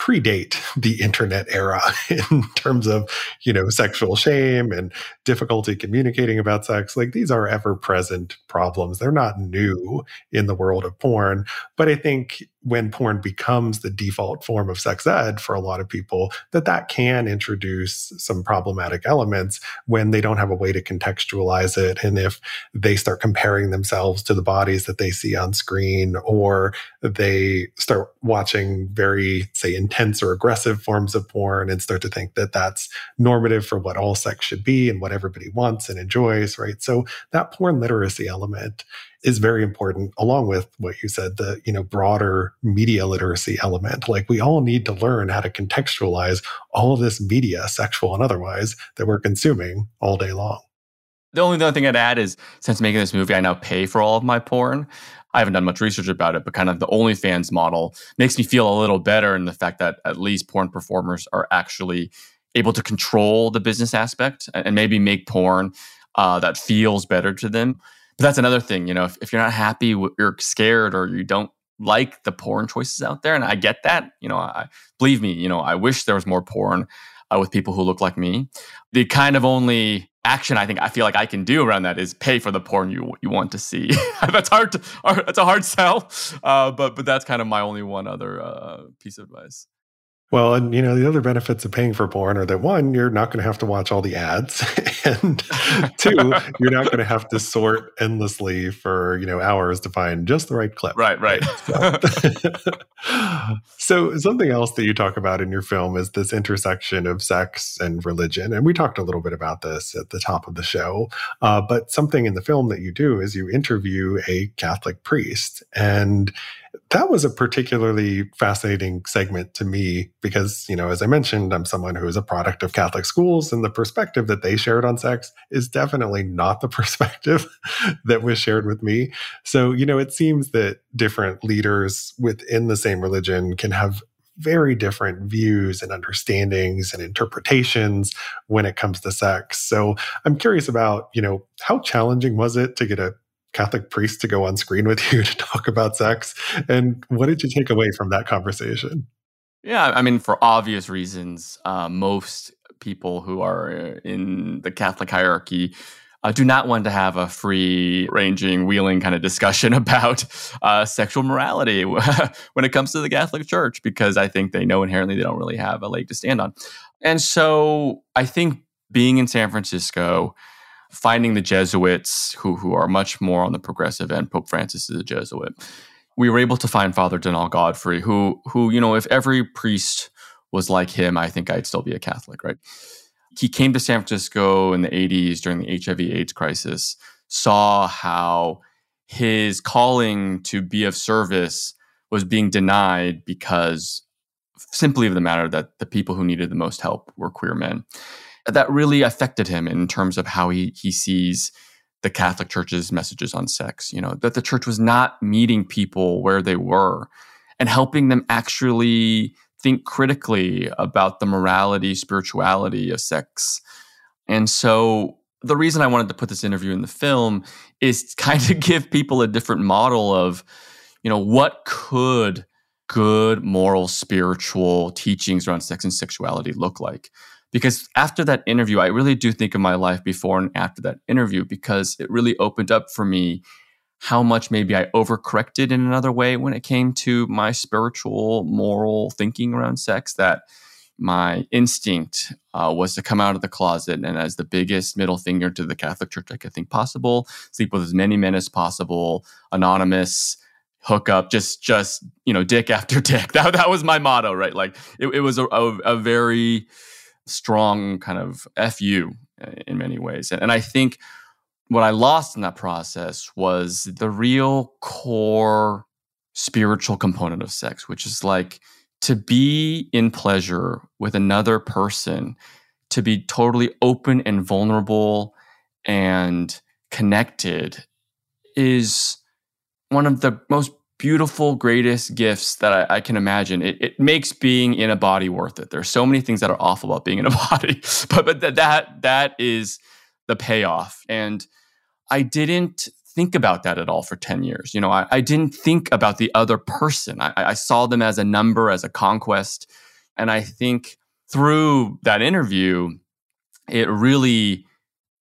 predate the internet era in terms of you know sexual shame and difficulty communicating about sex. Like these are ever present problems. They're not new in the world of porn. But i think when porn becomes the default form of sex ed for a lot of people, that that can introduce some problematic elements when they don't have a way to contextualize it. And if they start comparing themselves to the bodies that they see on screen, or they start watching very, say, intense or aggressive forms of porn and start to think that that's normative for what all sex should be and what everybody wants and enjoys, right? So that porn literacy element is very important along with what you said the you know broader media literacy element. Like we all need to learn how to contextualize all this media sexual and otherwise that we're consuming all day long. The only other thing i'd add is since making this movie i now pay for all of my porn. I haven't done much research about it, but kind of the OnlyFans model makes me feel a little better in the fact that at least porn performers are actually able to control the business aspect and maybe make porn uh, that feels better to them. That's another thing, you know, if, if you're not happy, you're scared, or you don't like the porn choices out there, and I get that. You know, I believe me, you know, I wish there was more porn uh, with people who look like me. The kind of only action I think I feel like I can do around that is pay for the porn you you want to see. that's hard. To, that's a hard sell, uh, but but that's kind of my only one other uh, piece of advice. Well, and you know, the other benefits of paying for porn are that one, you're not going to have to watch all the ads. and two, you're not going to have to sort endlessly for, you know, hours to find just the right clip. Right, right. So, so something else that you talk about in your film is this intersection of sex and religion. And we talked a little bit about this at the top of the show. Uh, but something in the film that you do is you interview a Catholic priest. And that was a particularly fascinating segment to me because, you know, as I mentioned, I'm someone who is a product of Catholic schools, and the perspective that they shared on sex is definitely not the perspective that was shared with me. So, you know, it seems that different leaders within the same religion can have very different views and understandings and interpretations when it comes to sex. So I'm curious about, you know, how challenging was it to get a Catholic priest to go on screen with you to talk about sex. And what did you take away from that conversation? Yeah, I mean, for obvious reasons, uh, most people who are in the Catholic hierarchy uh, do not want to have a free ranging, wheeling kind of discussion about uh, sexual morality when it comes to the Catholic Church, because I think they know inherently they don't really have a leg to stand on. And so I think being in San Francisco, finding the Jesuits who, who are much more on the progressive end. Pope Francis is a Jesuit. We were able to find Father Donal Godfrey, who, who, you know, if every priest was like him, I think I'd still be a Catholic, right? He came to San Francisco in the 80s during the HIV AIDS crisis, saw how his calling to be of service was being denied because simply of the matter that the people who needed the most help were queer men. That really affected him in terms of how he he sees the Catholic Church's messages on sex. You know that the church was not meeting people where they were and helping them actually think critically about the morality, spirituality of sex. And so the reason I wanted to put this interview in the film is kind of give people a different model of, you know, what could good moral spiritual teachings around sex and sexuality look like? Because after that interview, I really do think of my life before and after that interview because it really opened up for me how much maybe I overcorrected in another way when it came to my spiritual, moral thinking around sex. That my instinct uh, was to come out of the closet and, as the biggest middle finger to the Catholic Church I could think possible, sleep with as many men as possible, anonymous, hook up, just just you know, dick after dick. That that was my motto, right? Like it, it was a, a, a very strong kind of fu uh, in many ways, and, and I think what I lost in that process was the real core spiritual component of sex, which is like to be in pleasure with another person, to be totally open and vulnerable and connected is one of the most beautiful, greatest gifts that I, I, can imagine. It, it, makes being in a body worth it. There's so many things that are awful about being in a body, but but that that that is the payoff. And I didn't think about that at all for 10 years. You know, I, I didn't think about the other person. I, I saw them as a number, as a conquest. And I think through that interview, it really,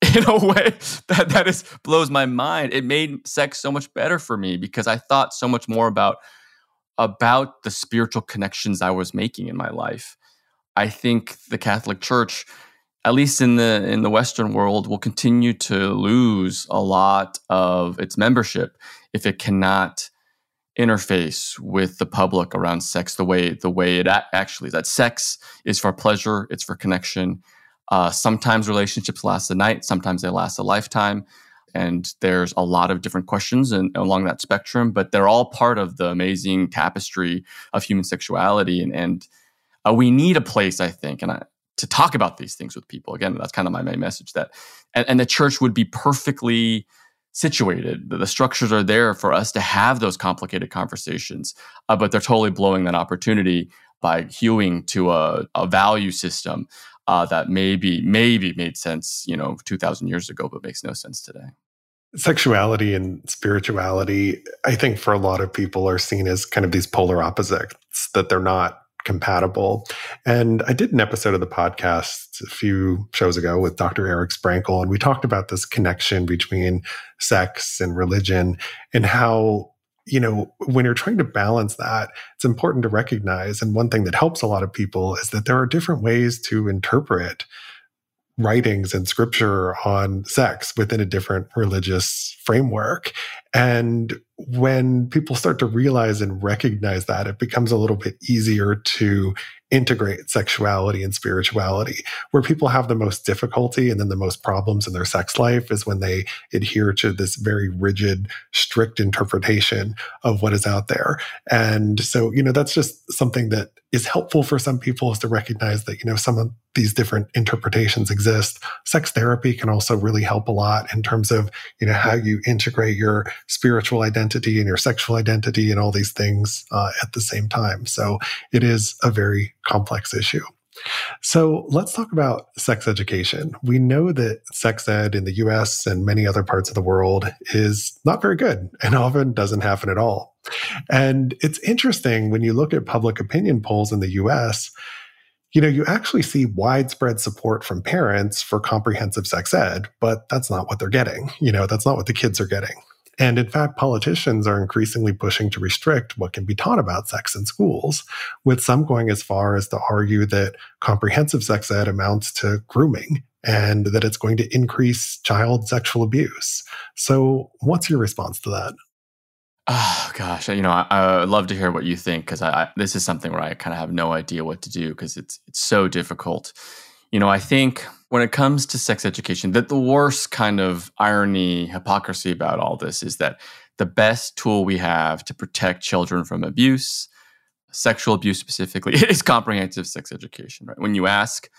in a way that, that is blows my mind, it made sex so much better for me because I thought so much more about about the spiritual connections I was making in my life. I think the Catholic Church at least in the in the Western world, will continue to lose a lot of its membership if it cannot interface with the public around sex the way the way it actually is. That sex is for pleasure, it's for connection. Uh, sometimes relationships last a night, sometimes they last a lifetime, and there's a lot of different questions and, along that spectrum. But they're all part of the amazing tapestry of human sexuality, and, and uh, we need a place, I think, and I, to talk about these things with people. Again, that's kind of my main message that, and, and the church would be perfectly situated. The, structures are there for us to have those complicated conversations, uh, but they're totally blowing that opportunity by hewing to a, a value system uh, that maybe maybe made sense, you know, two thousand years ago, but makes no sense today. Sexuality and spirituality, I think, for a lot of people, are seen as kind of these polar opposites. That they're not compatible. And I did an episode of the podcast a few shows ago with Dr. Eric Sprankle, and we talked about this connection between sex and religion and how you know, when you're trying to balance that, it's important to recognize. And one thing that helps a lot of people is that there are different ways to interpret writings and scripture on sex within a different religious framework. And when people start to realize and recognize that, it becomes a little bit easier to integrate sexuality and spirituality. Where people have the most difficulty and then the most problems in their sex life is when they adhere to this very rigid, strict interpretation of what is out there. And so, you know, that's just something that is helpful for some people is to recognize that, you know, some of these different interpretations exist. Sex therapy can also really help a lot in terms of, you know, how you integrate your spiritual identity and your sexual identity and all these things uh, at the same time. So it is a very complex issue. So let's talk about sex education. We know that sex ed in the US and many other parts of the world is not very good and often doesn't happen at all. And it's interesting when you look at public opinion polls in the US, you know, you actually see widespread support from parents for comprehensive sex ed, but that's not what they're getting. You know, that's not what the kids are getting. And in fact, politicians are increasingly pushing to restrict what can be taught about sex in schools, with some going as far as to argue that comprehensive sex ed amounts to grooming and that it's going to increase child sexual abuse. So, what's your response to that? Oh gosh, you know, I, I love to hear what you think because I, I, this is something where I kind of have no idea what to do because it's it's so difficult. You know, I think when it comes to sex education, that the worst kind of irony, hypocrisy about all this is that the best tool we have to protect children from abuse, sexual abuse specifically, is comprehensive sex education, right? When you ask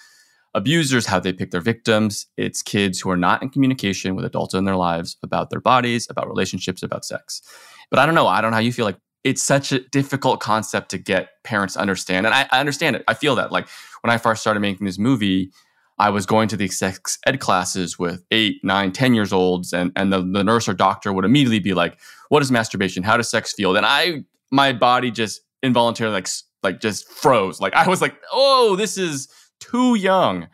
abusers how they pick their victims, it's kids who are not in communication with adults in their lives about their bodies, about relationships, about sex. But I don't know. I don't know how you feel like it's such a difficult concept to get parents to understand. And I, I understand it. I feel that. Like when I first started making this movie, I was going to the sex ed classes with eight, nine, ten years olds, and and the, the nurse or doctor would immediately be like, "What is masturbation? How does sex feel?" And I, my body just involuntarily like like just froze. Like I was like, "Oh, this is too young."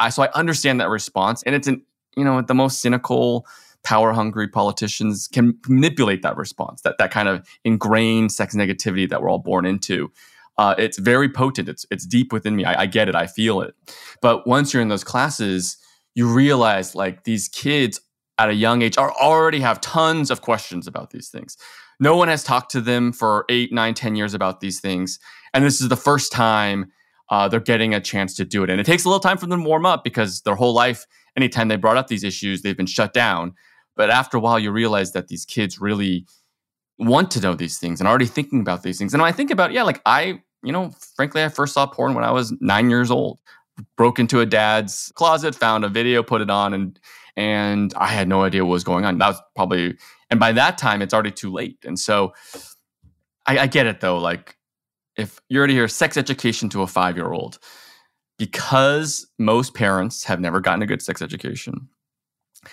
I so I understand that response, and it's an you know the most cynical, power hungry politicians can manipulate that response, that that kind of ingrained sex negativity that we're all born into. Uh, it's very potent. It's it's deep within me. I, I get it. I feel it. But once you're in those classes, you realize like these kids at a young age are already have tons of questions about these things. No one has talked to them for eight, nine, ten years about these things, and this is the first time uh, they're getting a chance to do it. And it takes a little time for them to warm up because their whole life, anytime they brought up these issues, they've been shut down. But after a while, you realize that these kids really want to know these things and already thinking about these things. And I think about, yeah, like I you know, frankly, I first saw porn when I was nine years old. Broke into a dad's closet, found a video, put it on, and and I had no idea what was going on. That was probably, and by that time, it's already too late. And so, I, I get it though. Like, if you're to hear sex education to a five year old, because most parents have never gotten a good sex education,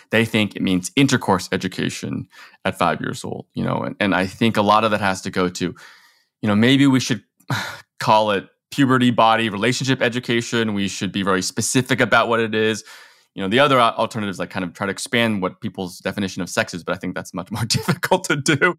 they think it means intercourse education at five years old. You know, and, and I think a lot of that has to go to, you know, maybe we should call it puberty body relationship education. We should be very specific about what it is. You know, the other alternatives like kind of try to expand what people's definition of sex is, but I think that's much more difficult to do.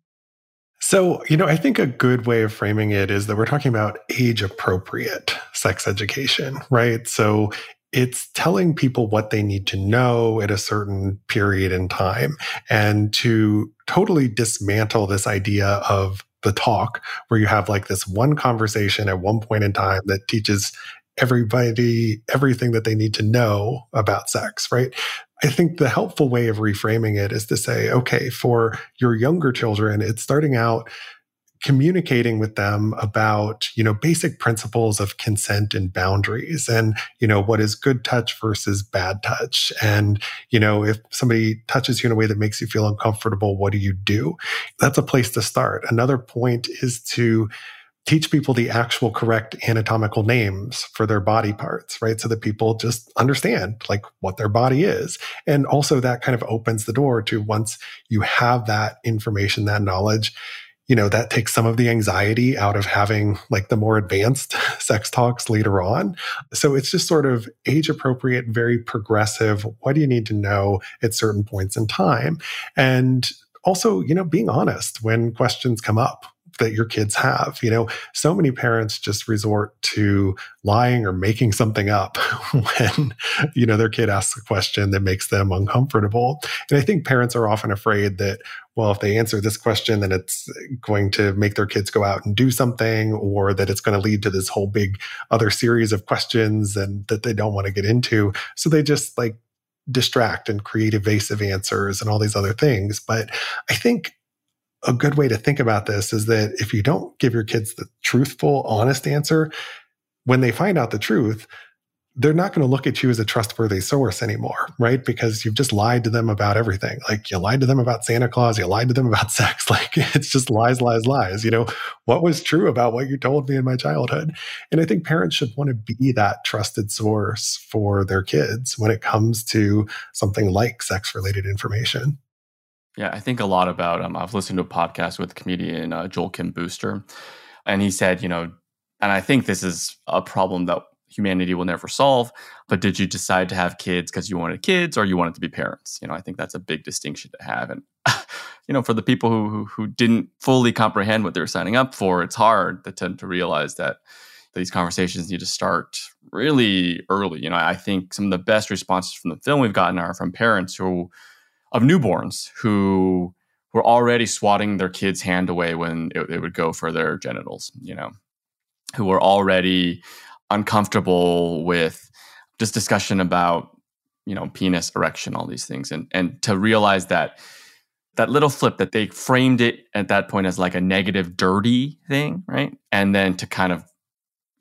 So, you know, I think a good way of framing it is that we're talking about age appropriate sex education, right? So it's telling people what they need to know at a certain period in time and to totally dismantle this idea of the talk where you have like this one conversation at one point in time that teaches everybody everything that they need to know about sex, right? I think the helpful way of reframing it is to say, okay, for your younger children, it's starting out communicating with them about you know basic principles of consent and boundaries and you know what is good touch versus bad touch and you know if somebody touches you in a way that makes you feel uncomfortable what do you do that's a place to start another point is to teach people the actual correct anatomical names for their body parts, right? So that people just understand like what their body is. And also that kind of opens the door to once you have that information, that knowledge, you know, that takes some of the anxiety out of having like the more advanced sex talks later on. So it's just sort of age appropriate, very progressive. What do you need to know at certain points in time? And also, you know, being honest when questions come up that your kids have. You know, so many parents just resort to lying or making something up when, you know, their kid asks a question that makes them uncomfortable. And I think parents are often afraid that, well, if they answer this question, then it's going to make their kids go out and do something, or that it's going to lead to this whole big other series of questions and that they don't want to get into. So they just like distract and create evasive answers and all these other things. But I think a good way to think about this is that if you don't give your kids the truthful, honest answer, when they find out the truth, they're not going to look at you as a trustworthy source anymore, right? Because you've just lied to them about everything. Like you lied to them about Santa Claus, you lied to them about sex. Like it's just lies, lies, lies. You know, what was true about what you told me in my childhood? And I think parents should want to be that trusted source for their kids when it comes to something like sex related information. Yeah, I think a lot about. Um, I've listened to a podcast with comedian uh, Joel Kim Booster, and he said, you know, and I think this is a problem that humanity will never solve. But did you decide to have kids because you wanted kids, or you wanted to be parents? You know, I think that's a big distinction to have. And you know, for the people who who, who didn't fully comprehend what they were signing up for, it's hard to tend to realize that these conversations need to start really early. You know, I think some of the best responses from the film we've gotten are from parents who of newborns who were already swatting their kid's hand away when it, it would go for their genitals, you know, who were already uncomfortable with just discussion about, you know, penis erection, all these things. And, and to realize that that little flip that they framed it at that point as like a negative, dirty thing, right? And then to kind of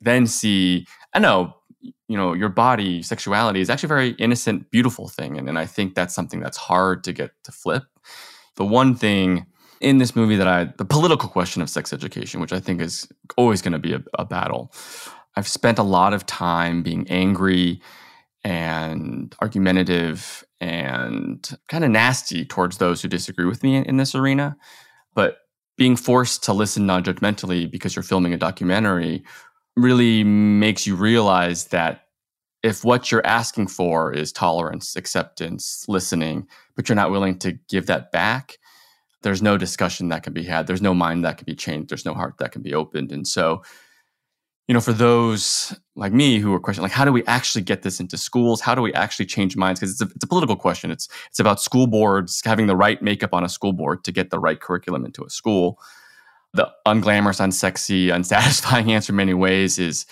then see, I know, you know, your body, sexuality is actually a very innocent, beautiful thing. And, and I think that's something that's hard to get to flip. The one thing in this movie that I, the political question of sex education, which I think is always going to be a, a battle. I've spent a lot of time being angry and argumentative and kind of nasty towards those who disagree with me in, in this arena. But being forced to listen non judgmentally because you're filming a documentary really makes you realize that if what you're asking for is tolerance, acceptance, listening, but you're not willing to give that back, there's no discussion that can be had. There's no mind that can be changed. There's no heart that can be opened. And so, you know, for those like me who are questioning, like, how do we actually get this into schools? How do we actually change minds? Because it's a, it's a political question. It's it's about school boards having the right makeup on a school board to get the right curriculum into a school. The unglamorous, unsexy, unsatisfying answer in many ways is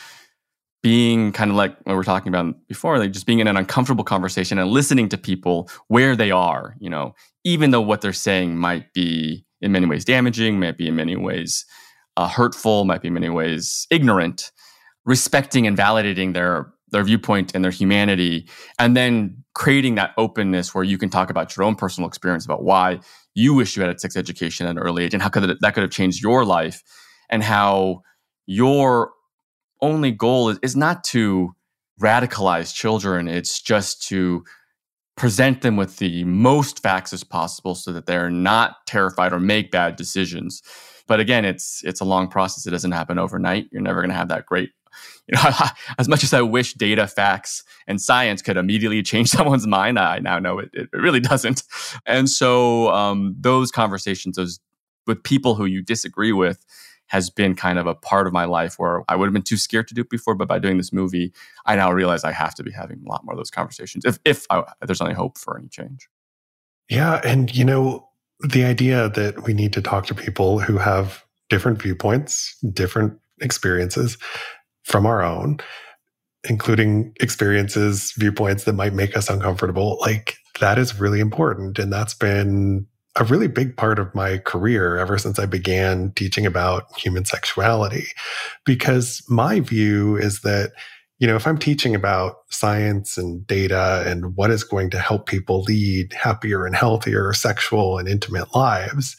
being kind of like what we were talking about before, like just being in an uncomfortable conversation and listening to people where they are, you know, even though what they're saying might be in many ways damaging, might be in many ways uh, hurtful, might be in many ways ignorant, respecting and validating their their viewpoint and their humanity, and then creating that openness where you can talk about your own personal experience about why you wish you had a sex education at an early age and how could that, could have changed your life, and how your only goal is, is not to radicalize children, it's just to present them with the most facts as possible so that they're not terrified or make bad decisions. But again, it's it's a long process. It doesn't happen overnight. You're never going to have that great you know, as much as I wish data, facts, and science could immediately change someone's mind, I now know it, it really doesn't. And so um, those conversations, those with people who you disagree with, has been kind of a part of my life where I would have been too scared to do it before, but by doing this movie, I now realize I have to be having a lot more of those conversations if if, I, there's any hope for any change. Yeah, and you know the idea that we need to talk to people who have different viewpoints, different experiences from our own, including experiences, viewpoints that might make us uncomfortable. Like that is really important, and that's been a really big part of my career ever since I began teaching about human sexuality. Because my view is that, you know, if I'm teaching about science and data and what is going to help people lead happier and healthier sexual and intimate lives,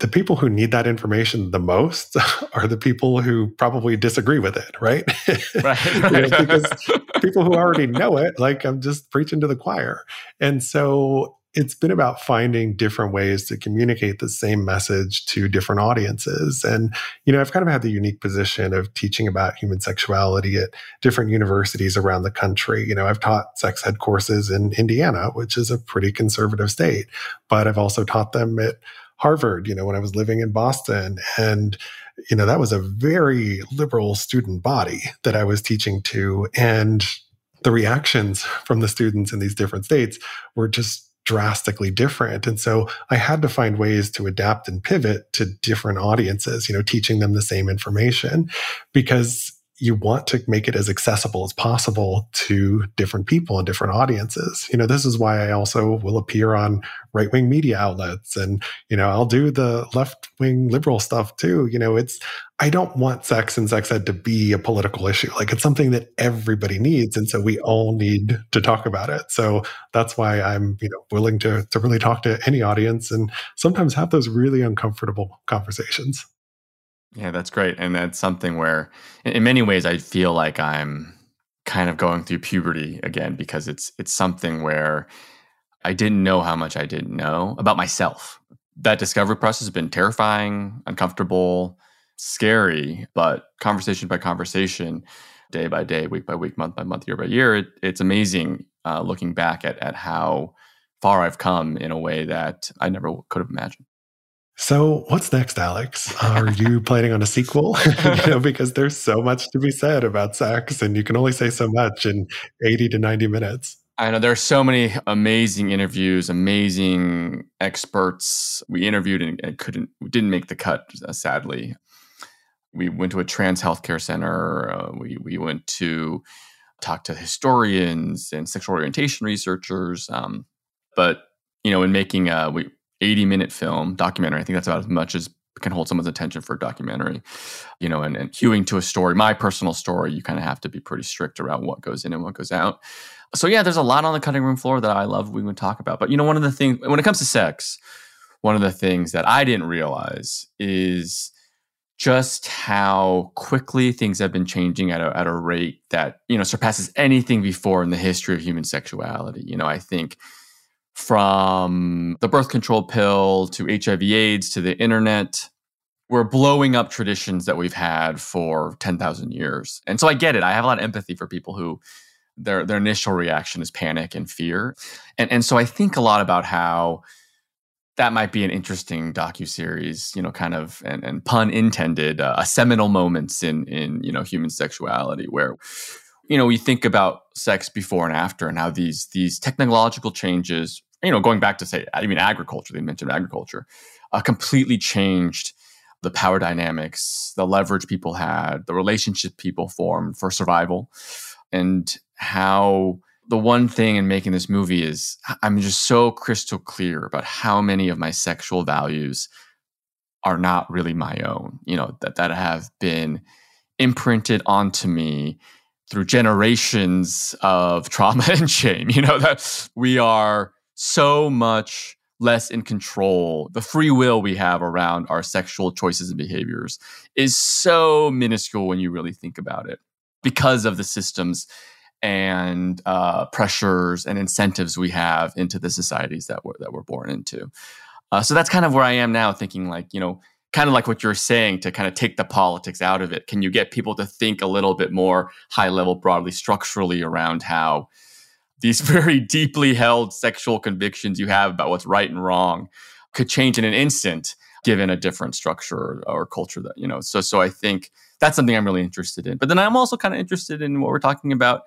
the people who need that information the most are the people who probably disagree with it, right? Right. right. know, because people who already know it, like I'm just preaching to the choir. And so it's been about finding different ways to communicate the same message to different audiences. And, you know, I've kind of had the unique position of teaching about human sexuality at different universities around the country. You know, I've taught sex ed courses in Indiana, which is a pretty conservative state, but I've also taught them at Harvard, you know, when I was living in Boston. And, you know, that was a very liberal student body that I was teaching to. And the reactions from the students in these different states were just drastically different. And so I had to find ways to adapt and pivot to different audiences, you know, teaching them the same information because you want to make it as accessible as possible to different people and different audiences. You know, this is why I also will appear on right wing media outlets and, you know, I'll do the left wing liberal stuff too. You know, it's, I don't want sex and sex ed to be a political issue. Like it's something that everybody needs. And so we all need to talk about it. So that's why I'm, you know, willing to, to really talk to any audience and sometimes have those really uncomfortable conversations. Yeah, that's great. And that's something where, in many ways, I feel like I'm kind of going through puberty again because it's it's something where I didn't know how much I didn't know about myself. That discovery process has been terrifying, uncomfortable, scary, but conversation by conversation, day by day, week by week, month by month, year by year, it, it's amazing uh, looking back at at how far I've come in a way that I never could have imagined. So, what's next, Alex? Are you planning on a sequel? you know, because there's so much to be said about sex, and you can only say so much in 80 to 90 minutes. I know there are so many amazing interviews, amazing experts. We interviewed and, and couldn't, didn't make the cut, uh, sadly. We went to a trans healthcare center. Uh, we we went to talk to historians and sexual orientation researchers. Um, but you know, in making, uh, we 80 minute film, documentary. I think that's about as much as can hold someone's attention for a documentary, you know, and, and to a story, my personal story, you kind of have to be pretty strict around what goes in and what goes out. So yeah, there's a lot on the cutting room floor that I love we would talk about. But you know, one of the things when it comes to sex, one of the things that I didn't realize is just how quickly things have been changing at a, at a rate that you know surpasses anything before in the history of human sexuality. You know, I think from the birth control pill to HIV/AIDS to the internet, we're blowing up traditions that we've had for ten thousand years. And so I get it. I have a lot of empathy for people who their their initial reaction is panic and fear, and and so I think a lot about how that might be an interesting docu series, you know, kind of and, and pun intended, uh, a seminal moments in in you know human sexuality where you know we think about sex before and after and how these these technological changes, you know, going back to say even agriculture, they mentioned agriculture, uh, completely changed the power dynamics, the leverage people had, the relationship people formed for survival, and how the one thing in making this movie is I'm just so crystal clear about how many of my sexual values are not really my own, you know, that, that have been imprinted onto me through generations of trauma and shame. You know, that we are so much less in control. The free will we have around our sexual choices and behaviors is so minuscule when you really think about it because of the systems and uh, pressures and incentives we have into the societies that we're that we're born into. Uh, so that's kind of where I am now, thinking like you know, kind of like what you're saying to kind of take the politics out of it. Can you get people to think a little bit more high level, broadly, structurally around how these very deeply held sexual convictions you have about what's right and wrong could change in an instant given a different structure or, or culture that you know so so i think that's something i'm really interested in but then i'm also kind of interested in what we're talking about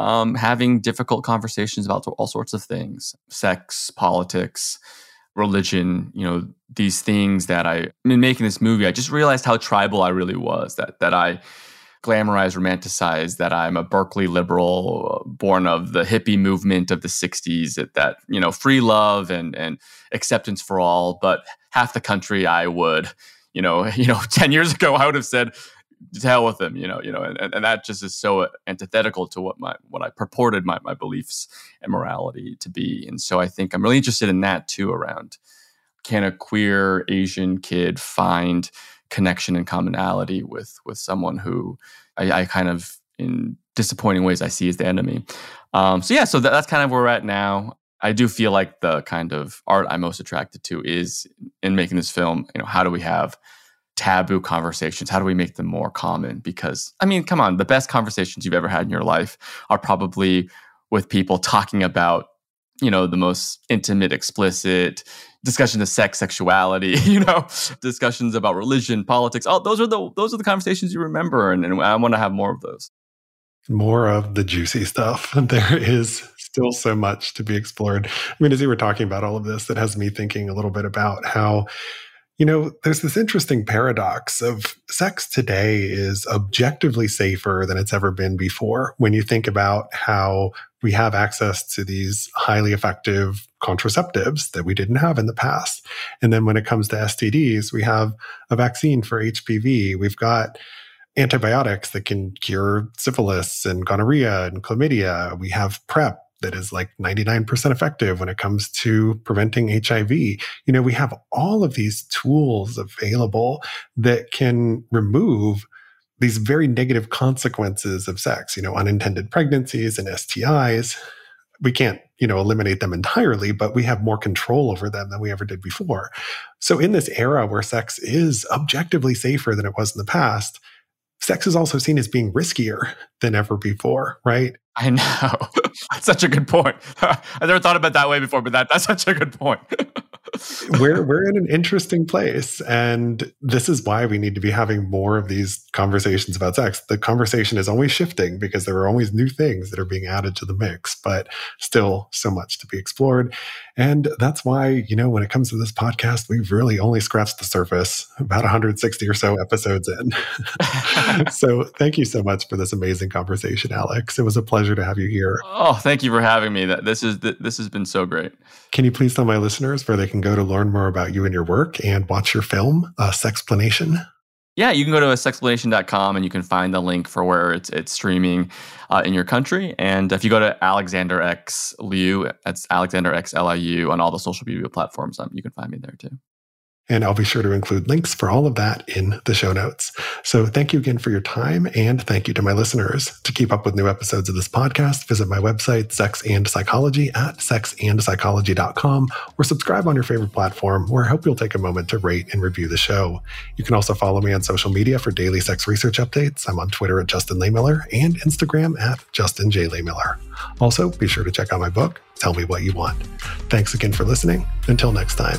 um, having difficult conversations about all sorts of things sex, politics, religion, you know, these things that I, in making this movie, I just realized how tribal I really was, that, that I, glamorized, romanticized that I'm a Berkeley liberal, born of the hippie movement of the '60s. That, that you know, free love and and acceptance for all. But half the country, I would, you know, you know, ten years ago, I would have said to hell with them, you know, you know, and, and that just is so antithetical to what my what I purported my my beliefs and morality to be. And so I think I'm really interested in that too. Around can a queer Asian kid find connection and commonality with with someone who I, I kind of in disappointing ways I see as the enemy. Um, so yeah, so that, that's kind of where we're at now. I do feel like the kind of art I'm most attracted to is in making this film. You know, how do we have taboo conversations? How do we make them more common? Because, I mean, come on, the best conversations you've ever had in your life are probably with people talking about, you know, the most intimate, explicit discussions of sex, sexuality, you know, discussions about religion, politics. Oh, those are the those are the conversations you remember, and, and I want to have more of those. More of the juicy stuff. There is still so much to be explored. I mean, as you were talking about all of this, it has me thinking a little bit about how you know, there's this interesting paradox of sex today is objectively safer than it's ever been before. When you think about how we have access to these highly effective contraceptives that we didn't have in the past. And then when it comes to STDs, we have a vaccine for HPV. We've got antibiotics that can cure syphilis and gonorrhea and chlamydia. We have PrEP that is like 99% effective when it comes to preventing HIV. You know, we have all of these tools available that can remove these very negative consequences of sex, you know, unintended pregnancies and STIs. We can't, you know, eliminate them entirely, but we have more control over them than we ever did before. So in this era where sex is objectively safer than it was in the past, sex is also seen as being riskier than ever before, right? I know. that's such a good point. I never thought about that way before, but that, that's such a good point. we're we're in an interesting place and this is why we need to be having more of these conversations about sex the conversation is always shifting because there are always new things that are being added to the mix but still so much to be explored and that's why you know when it comes to this podcast we've really only scratched the surface about 160 or so episodes in so thank you so much for this amazing conversation alex it was a pleasure pleasure to have you here. Oh, thank you for having me. This is this has been so great. Can you please tell my listeners where they can go to learn more about you and your work and watch your film, uh, Sexplanation? Yeah, you can go to sexplanation.com and you can find the link for where it's it's streaming uh, in your country. And if you go to Alexander X Liu, that's Alexander X L I U on all the social media platforms, um, you can find me there too. And I'll be sure to include links for all of that in the show notes. So thank you again for your time. And thank you to my listeners. To keep up with new episodes of this podcast, visit my website, Sex and Psychology at sexandpsychology.com or subscribe on your favorite platform where I hope you'll take a moment to rate and review the show. You can also follow me on social media for daily sex research updates. I'm on Twitter at Justin Lehmiller and Instagram at Justin J. Lehmiller. Also, be sure to check out my book, Tell Me What You Want. Thanks again for listening. Until next time.